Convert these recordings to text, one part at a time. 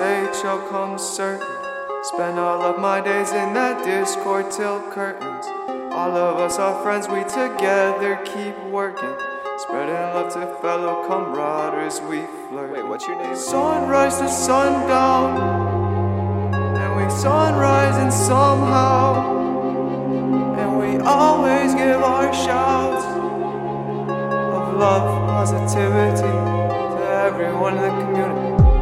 age shall come certain. Spend all of my days in that discord till curtains. All of us are friends, we together keep working. Spreading love to fellow comrades, we flirt. Wait, what's your name? Sunrise to sundown, and we sunrise and somehow, and we always give our shouts of love, positivity to everyone in the community.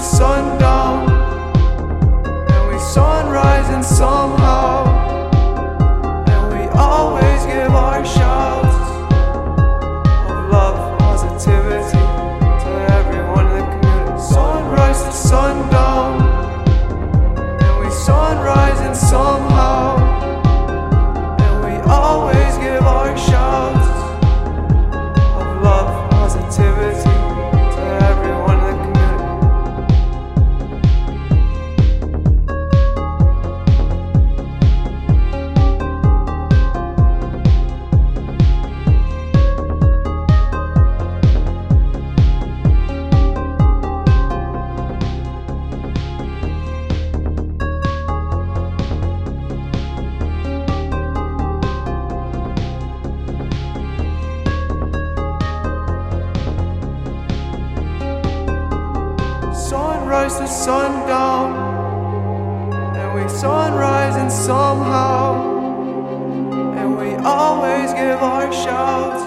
Sunrise to Sunrise to sundown, and we sunrise and somehow, and we always give our shouts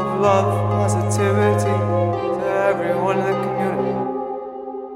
of love, positivity